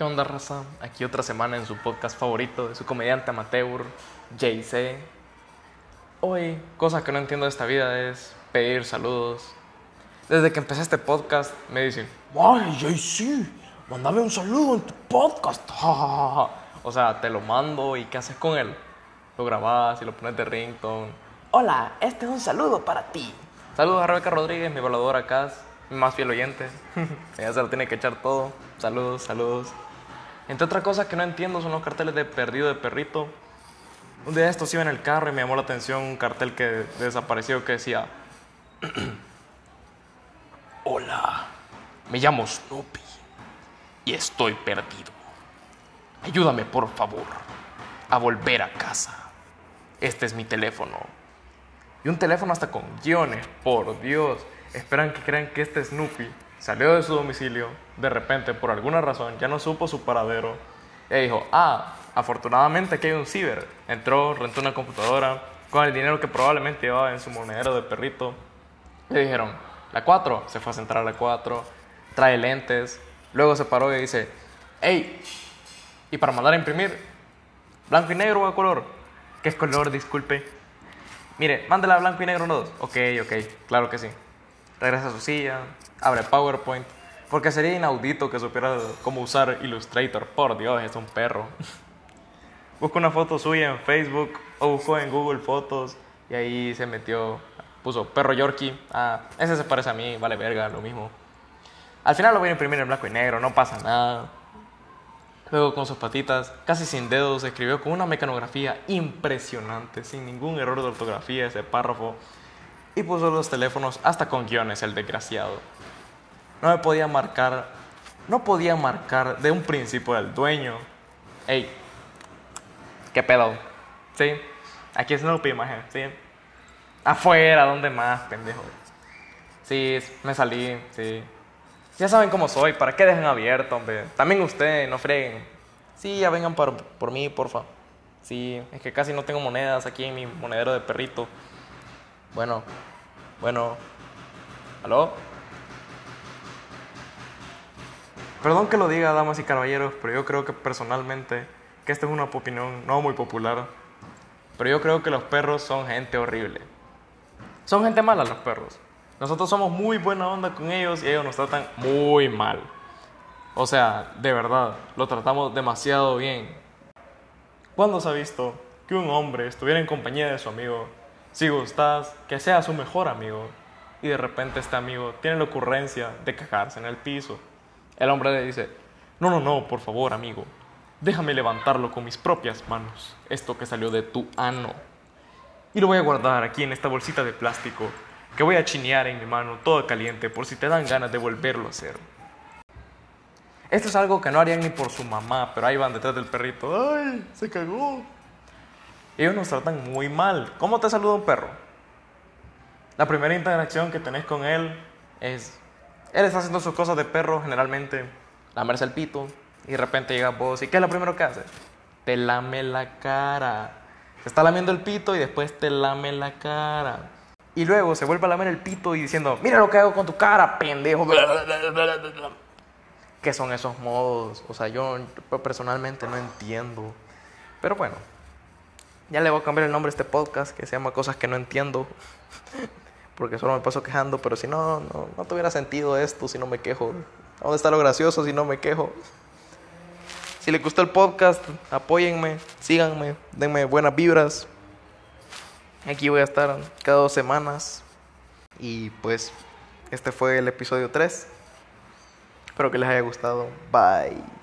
¿Qué onda, raza? Aquí otra semana en su podcast favorito de su comediante amateur, JC. Hoy, cosa que no entiendo de esta vida es pedir saludos. Desde que empecé este podcast me dicen, ¡Ay, JC! Mándame un saludo en tu podcast. O sea, te lo mando y ¿qué haces con él? Lo grabas y lo pones de ringtone. Hola, este es un saludo para ti. Saludos a Rebeca Rodríguez, mi evaluadora acá, más fiel oyente. Ella se lo tiene que echar todo. Saludos, saludos. Entre otras cosas que no entiendo son los carteles de perdido de perrito. Un día de estos iba en el carro y me llamó la atención un cartel que desapareció que decía: Hola, Me llamo Snoopy y estoy perdido. Ayúdame, por favor, a volver a casa. Este es mi teléfono. Y un teléfono hasta con guiones, por Dios. Esperan que crean que este Snoopy salió de su domicilio, de repente, por alguna razón, ya no supo su paradero. Y dijo, ah, afortunadamente aquí hay un ciber. Entró, rentó una computadora con el dinero que probablemente llevaba en su monedero de perrito. Le dijeron, la 4, se fue a sentar a la 4, trae lentes, luego se paró y dice, hey, y para mandar a imprimir, blanco y negro o a color. ¿Qué color? Disculpe. Mire, mándela a blanco y negro no dos. Ok, ok, claro que sí. Regresa a su silla, abre PowerPoint, porque sería inaudito que supiera cómo usar Illustrator. Por Dios, es un perro. Busca una foto suya en Facebook o buscó en Google Fotos y ahí se metió, puso perro Yorkie. Ah, ese se parece a mí, vale verga, lo mismo. Al final lo voy a imprimir en blanco y negro, no pasa nada. Luego con sus patitas, casi sin dedos, escribió con una mecanografía impresionante, sin ningún error de ortografía ese párrafo. Y puso los teléfonos hasta con guiones, el desgraciado. No me podía marcar, no podía marcar de un principio al dueño. Ey, ¿qué pedo? Sí, aquí es Snoopy, imagen, sí. Afuera, ¿dónde más, pendejo? Sí, me salí, sí. Ya saben cómo soy, ¿para qué dejan abierto, hombre? También ustedes, no freguen. Sí, ya vengan por, por mí, porfa. Sí, es que casi no tengo monedas aquí en mi monedero de perrito. Bueno, bueno. ¿Aló? Perdón que lo diga, damas y caballeros, pero yo creo que personalmente, que esta es una opinión no muy popular, pero yo creo que los perros son gente horrible. Son gente mala los perros. Nosotros somos muy buena onda con ellos y ellos nos tratan muy mal. O sea, de verdad, lo tratamos demasiado bien. ¿Cuándo se ha visto que un hombre estuviera en compañía de su amigo, si gustas, que sea su mejor amigo, y de repente este amigo tiene la ocurrencia de cagarse en el piso? El hombre le dice, no, no, no, por favor, amigo, déjame levantarlo con mis propias manos, esto que salió de tu ano. Y lo voy a guardar aquí en esta bolsita de plástico que voy a chinear en mi mano, todo caliente, por si te dan ganas de volverlo a hacer. Esto es algo que no harían ni por su mamá, pero ahí van detrás del perrito. ¡Ay! Se cagó. Ellos nos tratan muy mal. ¿Cómo te saluda un perro? La primera interacción que tenés con él es. Él está haciendo sus cosas de perro, generalmente, lamerse el pito, y de repente llega vos, ¿y qué es lo primero que hace? Te lame la cara. Se está lamiendo el pito y después te lame la cara. Y luego se vuelve a lamer el pito y diciendo, mira lo que hago con tu cara, pendejo. ¿Qué son esos modos? O sea, yo personalmente no entiendo. Pero bueno, ya le voy a cambiar el nombre a este podcast que se llama Cosas que no entiendo. Porque solo me paso quejando, pero si no, no, no tuviera sentido esto si no me quejo. ¿Dónde está lo gracioso si no me quejo? Si les gustó el podcast, apóyenme, síganme, denme buenas vibras. Aquí voy a estar cada dos semanas. Y pues, este fue el episodio 3. Espero que les haya gustado. Bye.